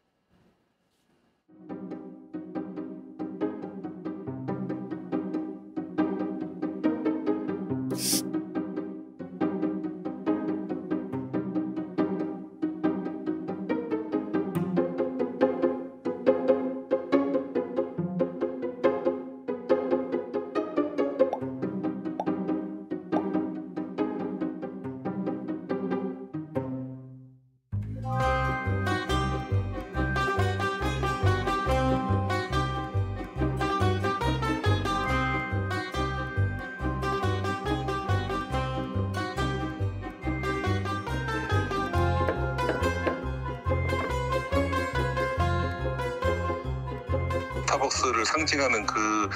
상징하는 그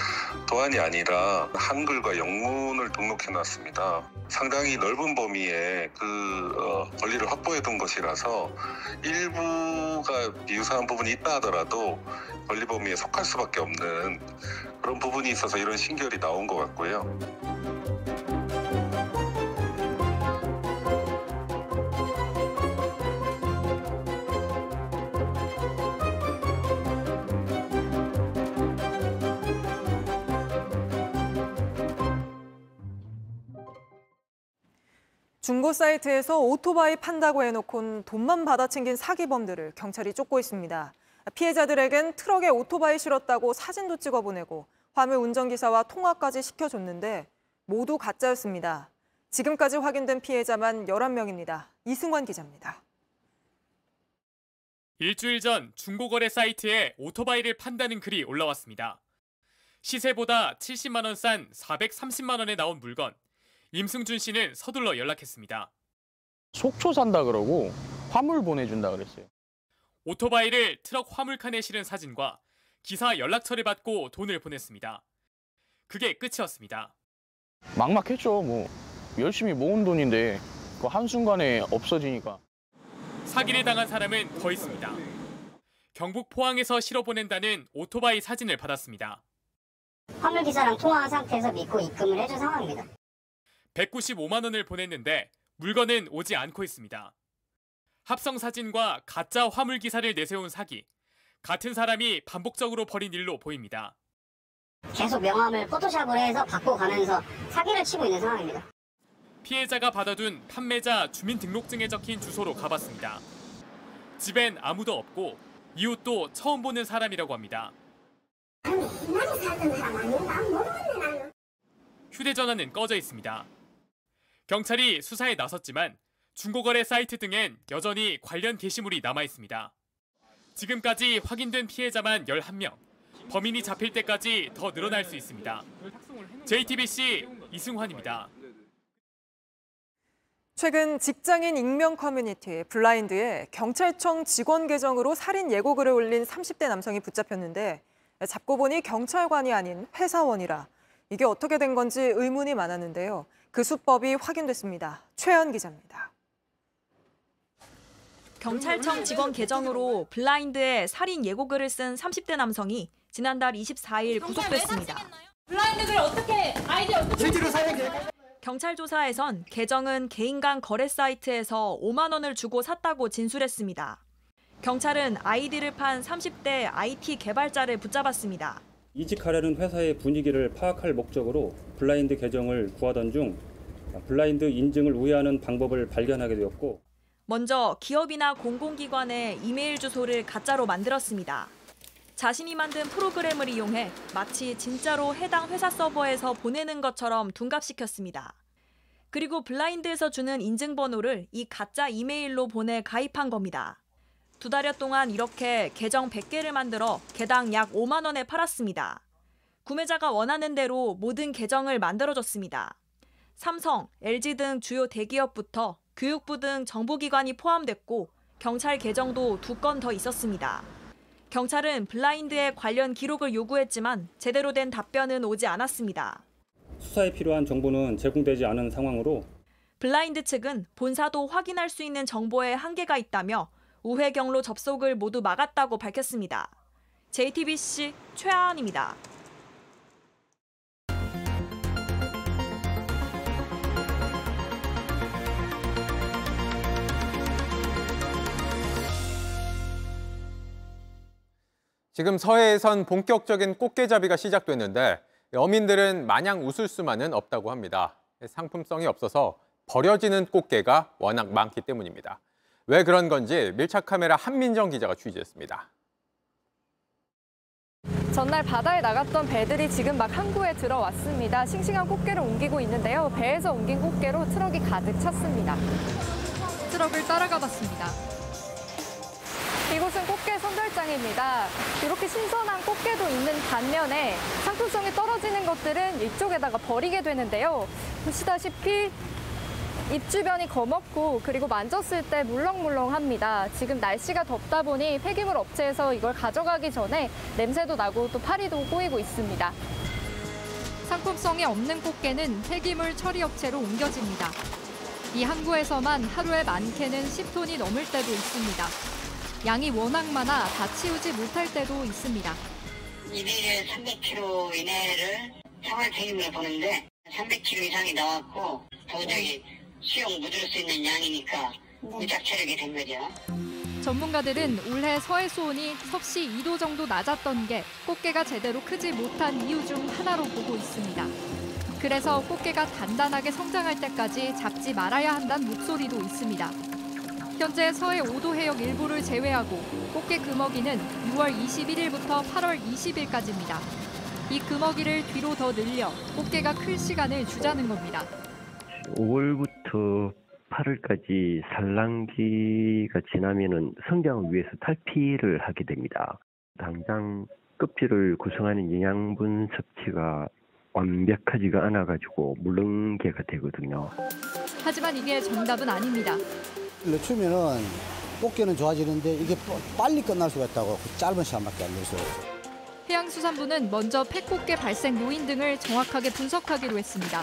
도안이 아니라 한글과 영문을 등록해 놨습니다. 상당히 넓은 범위의 그 어, 권리를 확보해 둔 것이라서 일부가 비유사한 부분이 있다 하더라도 권리 범위에 속할 수밖에 없는 그런 부분이 있어서 이런 신결이 나온 것 같고요. 중고 사이트에서 오토바이 판다고 해놓곤 돈만 받아챙긴 사기범들을 경찰이 쫓고 있습니다. 피해자들에겐 트럭에 오토바이 실었다고 사진도 찍어보내고 화물 운전기사와 통화까지 시켜줬는데 모두 가짜였습니다. 지금까지 확인된 피해자만 11명입니다. 이승환 기자입니다. 일주일 전 중고거래 사이트에 오토바이를 판다는 글이 올라왔습니다. 시세보다 70만 원 싼 430만 원에 나온 물건. 임승준 씨는 서둘러 연락했습니다. 속초 산다 그러고 화물 보내준다 그랬어요. 오토바이를 트럭 화물칸에 실은 사진과 기사 연락처를 받고 돈을 보냈습니다. 그게 끝이었습니다. 막막했죠. 뭐 열심히 모은 돈인데 그 한순간에 없어지니까. 사기를 당한 사람은 더 있습니다. 경북 포항에서 실어 보낸다는 오토바이 사진을 받았습니다. 화물 기사랑 통화한 상태에서 믿고 입금을 해준 상황입니다. 195만 원을 보냈는데 물건은 오지 않고 있습니다. 합성 사진과 가짜 화물 기사를 내세운 사기. 같은 사람이 반복적으로 벌인 일로 보입니다. 계속 명함을 포토샵으로 해서 바꿔가면서 사기를 치고 있는 상황입니다. 피해자가 받아둔 판매자 주민등록증에 적힌 주소로 가봤습니다. 집엔 아무도 없고 이웃도 처음 보는 사람이라고 합니다. 휴대전화는 꺼져 있습니다. 경찰이 수사에 나섰지만 중고거래 사이트 등엔 여전히 관련 게시물이 남아 있습니다. 지금까지 확인된 피해자만 11명, 범인이 잡힐 때까지 더 늘어날 수 있습니다. JTBC 이승환입니다. 최근 직장인 익명 커뮤니티 블라인드에 경찰청 직원 계정으로 살인 예고글을 올린 30대 남성이 붙잡혔는데 잡고 보니 경찰관이 아닌 회사원이라 이게 어떻게 된 건지 의문이 많았는데요. 그 수법이 확인됐습니다. 최연 기자입니다. 경찰청 직원 계정으로 블라인드에 살인 예고글을 쓴 30대 남성이 지난달 24일 구속됐습니다. 블라인드를 어떻게 아이디 어떻게 실제로 사용 경찰 조사에선 계정은 개인 간 거래 사이트에서 5만 원을 주고 샀다고 진술했습니다. 경찰은 아이디를 판 30대 IT 개발자를 붙잡았습니다. 이직하려는 회사의 분위기를 파악할 목적으로 블라인드 계정을 구하던 중 블라인드 인증을 우회하는 방법을 발견하게 되었고 먼저 기업이나 공공기관의 이메일 주소를 가짜로 만들었습니다. 자신이 만든 프로그램을 이용해 마치 진짜로 해당 회사 서버에서 보내는 것처럼 둔갑시켰습니다. 그리고 블라인드에서 주는 인증번호를 이 가짜 이메일로 보내 가입한 겁니다. 두 달여 동안 이렇게 계정 100개를 만들어 개당 약 5만 원에 팔았습니다. 구매자가 원하는 대로 모든 계정을 만들어줬습니다. 삼성, LG 등 주요 대기업부터 교육부 등 정보기관이 포함됐고 경찰 계정도 두 건 더 있었습니다. 경찰은 블라인드의 관련 기록을 요구했지만 제대로 된 답변은 오지 않았습니다. 수사에 필요한 정보는 제공되지 않은 상황으로 블라인드 측은 본사도 확인할 수 있는 정보에 한계가 있다며 우회 경로 접속을 모두 막았다고 밝혔습니다. JTBC 최하은입니다. 지금 서해에선 본격적인 꽃게잡이가 시작됐는데 어민들은 마냥 웃을 수만은 없다고 합니다. 상품성이 없어서 버려지는 꽃게가 워낙 많기 때문입니다. 왜 그런 건지 밀착 카메라 한민정 기자가 취재했습니다. 전날 바다에 나갔던 배들이 지금 막 항구에 들어왔습니다. 싱싱한 꽃게를 옮기고 있는데요. 배에서 옮긴 꽃게로 트럭이 가득 찼습니다. 트럭을 따라가 봤습니다. 이곳은 꽃게 선별장입니다. 이렇게 신선한 꽃게도 있는 반면에 상품성이 떨어지는 것들은 이쪽에다가 버리게 되는데요. 보시다시피 입 주변이 거먹고 그리고 만졌을 때 물렁물렁합니다. 지금 날씨가 덥다 보니 폐기물 업체에서 이걸 가져가기 전에 냄새도 나고 또 파리도 꼬이고 있습니다. 상품성이 없는 꽃게는 폐기물 처리 업체로 옮겨집니다. 이 항구에서만 하루에 많게는 10톤이 넘을 때도 있습니다. 양이 워낙 많아 다 치우지 못할 때도 있습니다. 일일에 300kg 이내를 생활 폐기물을 보는데 300kg 이상이 나왔고 도저히 수용 묻을 수 있는 양이니까 무작 처리게 된 거죠. 전문가들은 올해 서해 수온이 섭씨 2도 정도 낮았던 게 꽃게가 제대로 크지 못한 이유 중 하나로 보고 있습니다. 그래서 꽃게가 단단하게 성장할 때까지 잡지 말아야 한다는 목소리도 있습니다. 현재 서해 5도 해역 일부를 제외하고 꽃게 금어기는 6월 21일부터 8월 20일까지입니다. 이 금어기를 뒤로 더 늘려 꽃게가 클 시간을 주자는 겁니다. 5월부터 8월까지 산란기가 지나면은 성장을 위해서 탈피를 하게 됩니다. 당장 껍질을 구성하는 영양분 섭취가 완벽하지가 않아가지고 물렁개가 되거든요. 하지만 이게 정답은 아닙니다. 늦추면은 꽃게는 좋아지는데 이게 빨리 끝날 수가 있다고 그 짧은 시간밖에 안 돼서. 해양수산부는 먼저 폐꽃게 발생 요인 등을 정확하게 분석하기로 했습니다.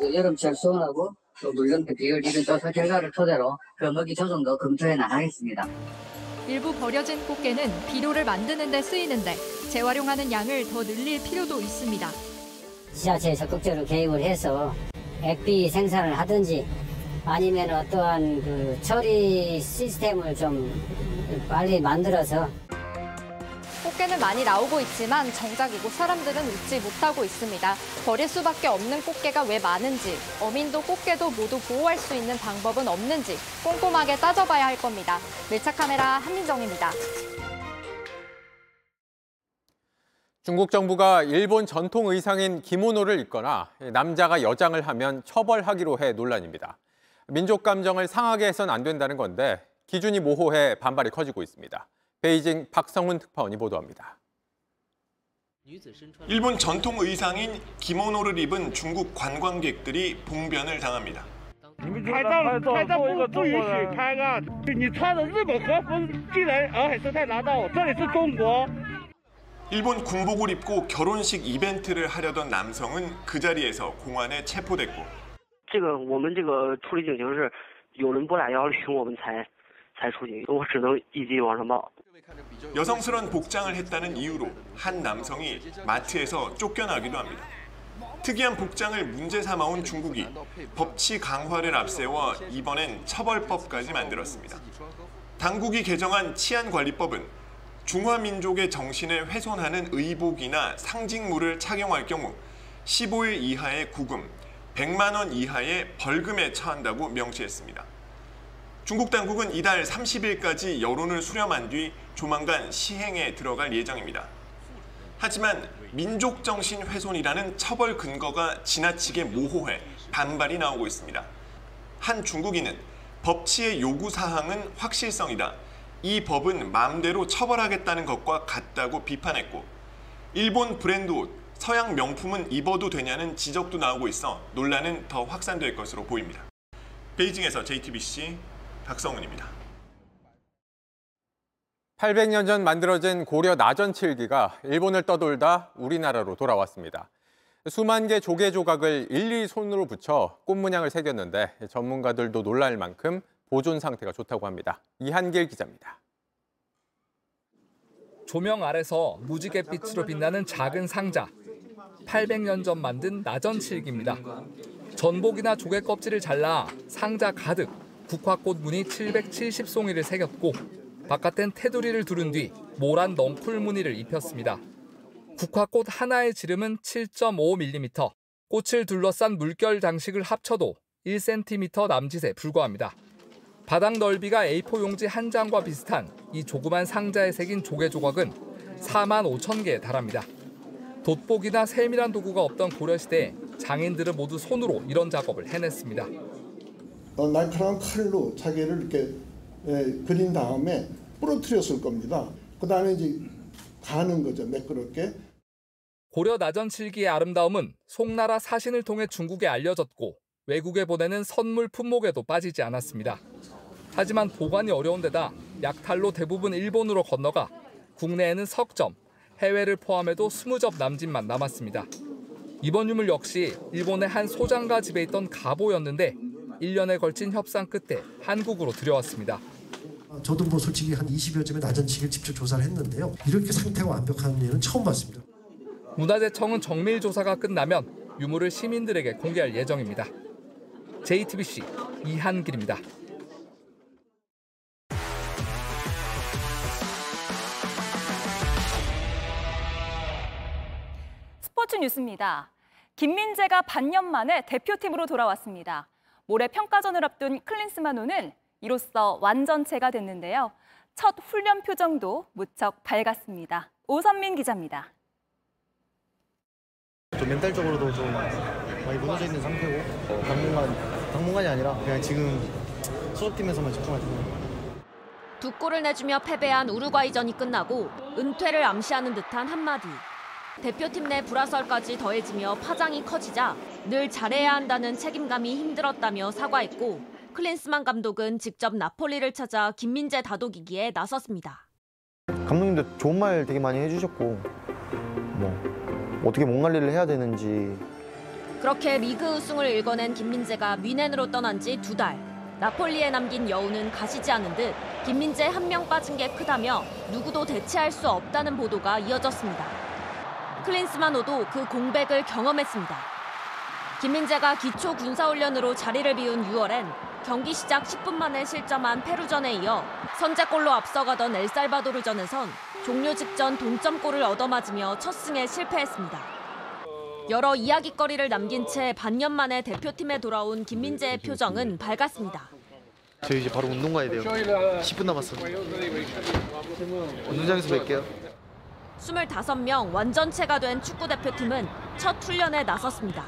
그 여름철 수온하고 또 물렁기 비율 이런 조사 결과를 토대로 그 먹이 조정도 검토해 나가겠습니다. 일부 버려진 꽃게는 비료를 만드는 데 쓰이는데 재활용하는 양을 더 늘릴 필요도 있습니다. 지자체에 적극적으로 개입을 해서 액비 생산을 하든지 아니면 어떠한 그 처리 시스템을 좀 빨리 만들어서 꽃게는 많이 나오고 있지만 정작 이곳 사람들은 웃지 못하고 있습니다. 버릴 수밖에 없는 꽃게가 왜 많은지, 어민도 꽃게도 모두 보호할 수 있는 방법은 없는지 꼼꼼하게 따져봐야 할 겁니다. 밀착 카메라 한민정입니다. 중국 정부가 일본 전통 의상인 기모노를 입거나 남자가 여장을 하면 처벌하기로 해 논란입니다. 민족 감정을 상하게 해선 안 된다는 건데 기준이 모호해 반발이 커지고 있습니다. 베이징 박성훈 특파원이 보도합니다. 일본 전통 의상인 기모노를 입은 중국 관광객들이 봉변을 당합니다. 拍照拍照不不允许拍啊！你穿着日本和服进来洱海生态拿到，这里是中国。 일본 군복을 입고 결혼식 이벤트를 하려던 남성은 그 자리에서 공안에 체포됐고 这个我们这个处理警情是有人拨打幺幺零我们才才出警，我只能一级往上报。 여성스런 복장을 했다는 이유로 한 남성이 마트에서 쫓겨나기도 합니다. 특이한 복장을 문제 삼아온 중국이 법치 강화를 앞세워 이번엔 처벌법까지 만들었습니다. 당국이 개정한 치안관리법은 중화민족의 정신을 훼손하는 의복이나 상징물을 착용할 경우 15일 이하의 구금, 100만 원 이하의 벌금에 처한다고 명시했습니다. 중국 당국은 이달 30일까지 여론을 수렴한 뒤 조만간 시행에 들어갈 예정입니다. 하지만 민족 정신 훼손이라는 처벌 근거가 지나치게 모호해 반발이 나오고 있습니다. 한 중국인은 법치의 요구 사항은 확실성이다. 이 법은 마음대로 처벌하겠다는 것과 같다고 비판했고 일본 브랜드 옷, 서양 명품은 입어도 되냐는 지적도 나오고 있어 논란은 더 확산될 것으로 보입니다. 베이징에서 JTBC 박성훈입니다. 800년 전 만들어진 고려 나전칠기가 일본을 떠돌다 우리나라로 돌아왔습니다. 수만 개 조개 조각을 일일이 손으로 붙여 꽃 문양을 새겼는데 전문가들도 놀랄 만큼 보존 상태가 좋다고 합니다. 이한길 기자입니다. 조명 아래서 무지갯빛으로 빛나는 작은 상자. 800년 전 만든 나전칠기입니다. 전복이나 조개 껍질을 잘라 상자 가득 국화꽃 무늬 770송이를 새겼고 바깥엔 테두리를 두른 뒤 모란 넝쿨 무늬를 입혔습니다. 국화꽃 하나의 지름은 7.5mm, 꽃을 둘러싼 물결 장식을 합쳐도 1cm 남짓에 불과합니다. 바닥 넓이가 A4 용지 한 장과 비슷한 이 조그만 상자에 새긴 조개 조각은 4만 5천 개에 달합니다. 돋보기나 세밀한 도구가 없던 고려시대에 장인들은 모두 손으로 이런 작업을 해냈습니다. 어, 날카로운 칼로 자개를 이렇게 예, 그린 다음에 부러뜨렸을 겁니다. 그 다음에 이제 가는 거죠, 매끄럽게. 고려 나전 칠기의 아름다움은 송나라 사신을 통해 중국에 알려졌고 외국에 보내는 선물 품목에도 빠지지 않았습니다. 하지만 보관이 어려운 데다 약탈로 대부분 일본으로 건너가 국내에는 석점, 해외를 포함해도 20접 남짓만 남았습니다. 이번 유물 역시 일본의 한 소장가 집에 있던 가보였는데 1년에 걸친 협상 끝에 한국으로 들여왔습니다. 저도 뭐 솔직히 한 20여 점의 나전치기를 직접 조사를 했는데요. 이렇게 상태가 완벽한 예는 처음 봤습니다. 문화재청은 정밀 조사가 끝나면 유물을 시민들에게 공개할 예정입니다. JTBC 이한길입니다. 스포츠 뉴스입니다. 김민재가 반년 만에 대표팀으로 돌아왔습니다. 모레 평가전을 앞둔 클린스만호는 이로써 완전체가 됐는데요. 첫 훈련 표정도 무척 밝았습니다. 오선민 기자입니다. 좀 멘탈적으로도 좀 많이 무너져 있는 상태고 어, 당분간 당분간이 아니라 그냥 지금 소속팀에서만 집중할 겁니다. 두 골을 내주며 패배한 우루과이전이 끝나고 은퇴를 암시하는 듯한 한마디. 대표팀 내 불화설까지 더해지며 파장이 커지자 늘 잘해야 한다는 책임감이 힘들었다며 사과했고 클린스만 감독은 직접 나폴리를 찾아 김민재 다독이기에 나섰습니다. 감독님도 좋은 말 되게 많이 해주셨고 뭐 어떻게 몸 관리를 해야 되는지 그렇게 리그 우승을 일궈낸 김민재가 미넨으로 떠난 지 두 달. 나폴리에 남긴 여운은 가시지 않은 듯 김민재 한 명 빠진 게 크다며 누구도 대체할 수 없다는 보도가 이어졌습니다. 클린스만호도 그 공백을 경험했습니다. 김민재가 기초 군사훈련으로 자리를 비운 6월엔 경기 시작 10분 만에 실점한 페루전에 이어 선제골로 앞서가던 엘살바도르전에선 종료 직전 동점골을 얻어맞으며 첫 승에 실패했습니다. 여러 이야깃거리를 남긴 채 반년 만에 대표팀에 돌아온 김민재의 표정은 밝았습니다. 저 이제 바로 운동 가야 돼요. 10분 남았어. 운동장에서 뵐게요. 25명 완전체가 된 축구대표팀은 첫 훈련에 나섰습니다.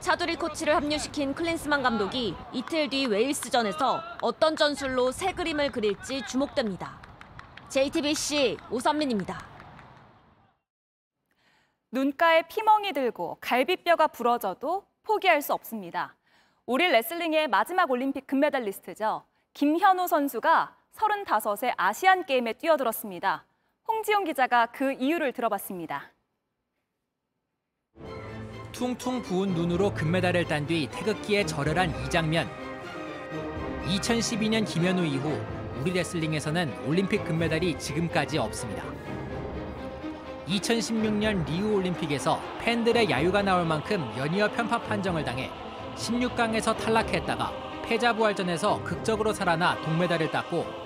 차두리 코치를 합류시킨 클린스만 감독이 이틀 뒤 웨일스전에서 어떤 전술로 새 그림을 그릴지 주목됩니다. JTBC 오선민입니다. 눈가에 피멍이 들고 갈비뼈가 부러져도 포기할 수 없습니다. 우리 레슬링의 마지막 올림픽 금메달리스트죠. 김현우 선수가 35세 아시안 게임에 뛰어들었습니다. 홍지용 기자가 그 이유를 들어봤습니다. 퉁퉁 부은 눈으로 금메달을 딴 뒤 태극기에 절을 한 이 장면. 2012년 김현우 이후 우리 레슬링에서는 올림픽 금메달이 지금까지 없습니다. 2016년 리우 올림픽에서 팬들의 야유가 나올 만큼 연이어 편파 판정을 당해 16강에서 탈락했다가 패자 부활전에서 극적으로 살아나 동메달을 땄고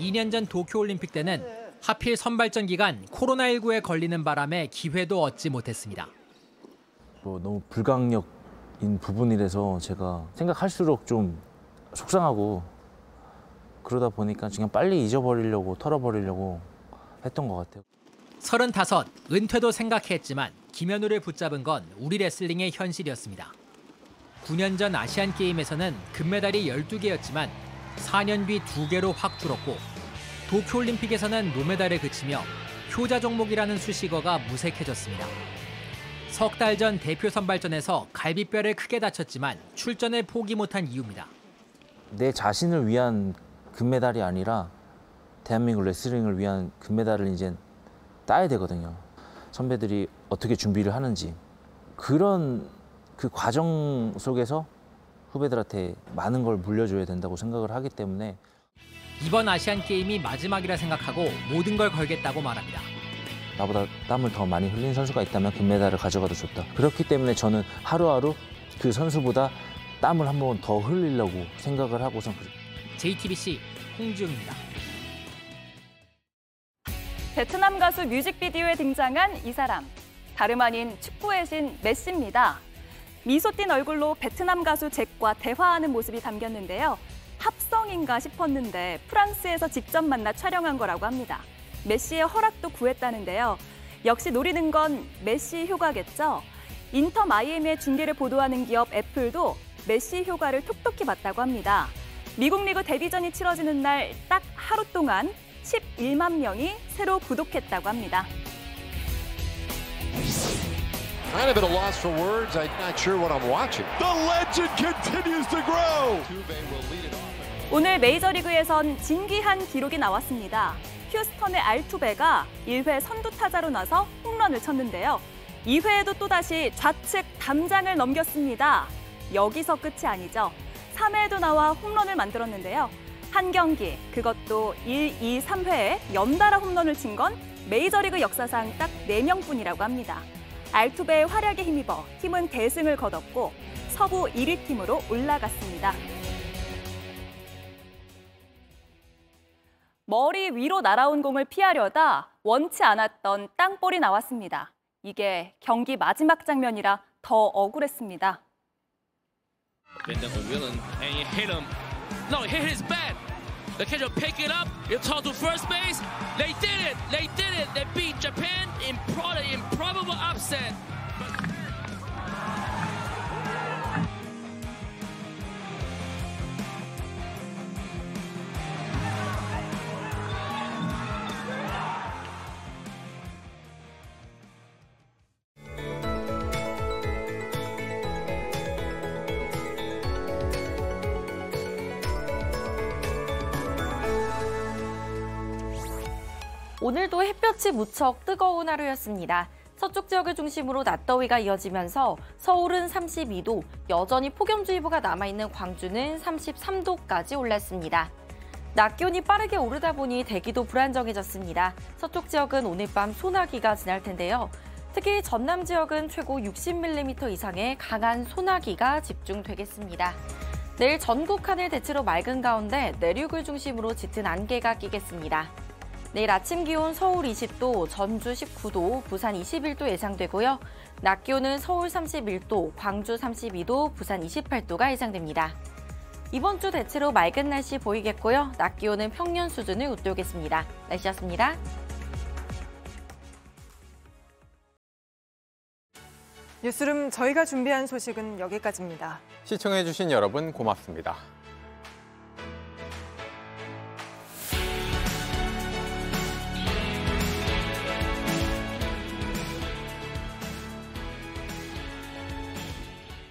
2년 전 도쿄올림픽 때는 하필 선발전 기간 코로나19에 걸리는 바람에 기회도 얻지 못했습니다. 뭐 너무 불강력인 부분이라서 제가 생각할수록 좀 속상하고 그러다 보니까 그냥 빨리 잊어버리려고 털어버리려고 했던 것 같아요. 35, 은퇴도 생각했지만 김현우를 붙잡은 건 우리 레슬링의 현실이었습니다. 9년 전 아시안 게임에서는 금메달이 12개였지만 4년 뒤 2개로 확 줄었고 도쿄올림픽에서는 노메달에 그치며 효자 종목이라는 수식어가 무색해졌습니다. 석 달 전 대표 선발전에서 갈비뼈를 크게 다쳤지만 출전을 포기 못한 이유입니다. 내 자신을 위한 금메달이 아니라 대한민국 레슬링을 위한 금메달을 이제 따야 되거든요. 선배들이 어떻게 준비를 하는지 그런 그 과정 속에서 후배들한테 많은 걸 물려줘야 된다고 생각을 하기 때문에 이번 아시안 게임이 마지막이라 생각하고 모든 걸 걸겠다고 말합니다. 나보다 땀을 더 많이 흘린 선수가 있다면 금메달을 가져가도 좋다. 그렇기 때문에 저는 하루하루 그 선수보다 땀을 한 번 더 흘리려고 생각을 하고선 JTBC 홍지웅입니다. 베트남 가수 뮤직비디오에 등장한 이 사람. 다름 아닌 축구의 신 메시입니다. 미소 띤 얼굴로 베트남 가수 잭과 대화하는 모습이 담겼는데요. 합성인가 싶었는데 프랑스에서 직접 만나 촬영한 거라고 합니다. 메시의 허락도 구했다는데요. 역시 노리는 건 메시 효과겠죠. 인터 마이애미의 중계를 보도하는 기업 애플도 메시 효과를 톡톡히 봤다고 합니다. 미국 리그 데뷔전이 치러지는 날 딱 하루 동안 11만 명이 새로 구독했다고 합니다. Kind of at a loss for words. I'm not sure what I'm watching. The legend continues to grow. 오늘 메이저리그에선 진기한 기록이 나왔습니다. 휴스턴의 알투베가 1회 선두 타자로 나서 홈런을 쳤는데요. 2회에도 또다시 좌측 담장을 넘겼습니다. 여기서 끝이 아니죠. 3회에도 나와 홈런을 만들었는데요. 한 경기, 그것도 1, 2, 3회에 연달아 홈런을 친 건 메이저리그 역사상 딱 4명뿐이라고 합니다. 알투베의 활약에 힘입어 팀은 대승을 거뒀고 서부 1위 팀으로 올라갔습니다. 머리 위로 날아온 공을 피하려다 원치 않았던 땅볼이 나왔습니다. 이게 경기 마지막 장면이라 더 억울했습니다. The catcher pick it up. You toss to first base. They did it. They did it. They beat Japan in pro- improbable upset. 오늘도 햇볕이 무척 뜨거운 하루였습니다. 서쪽 지역을 중심으로 낮더위가 이어지면서 서울은 32도, 여전히 폭염주의보가 남아있는 광주는 33도까지 올랐습니다. 낮 기온이 빠르게 오르다 보니 대기도 불안정해졌습니다. 서쪽 지역은 오늘 밤 소나기가 지날 텐데요. 특히 전남 지역은 최고 60mm 이상의 강한 소나기가 집중되겠습니다. 내일 전국 하늘 대체로 맑은 가운데 내륙을 중심으로 짙은 안개가 끼겠습니다. 내일 아침 기온 서울 20도, 전주 19도, 부산 21도 예상되고요. 낮 기온은 서울 31도, 광주 32도, 부산 28도가 예상됩니다. 이번 주 대체로 맑은 날씨 보이겠고요. 낮 기온은 평년 수준을 웃돌겠습니다. 날씨였습니다. 뉴스룸 저희가 준비한 소식은 여기까지입니다. 시청해주신 여러분 고맙습니다.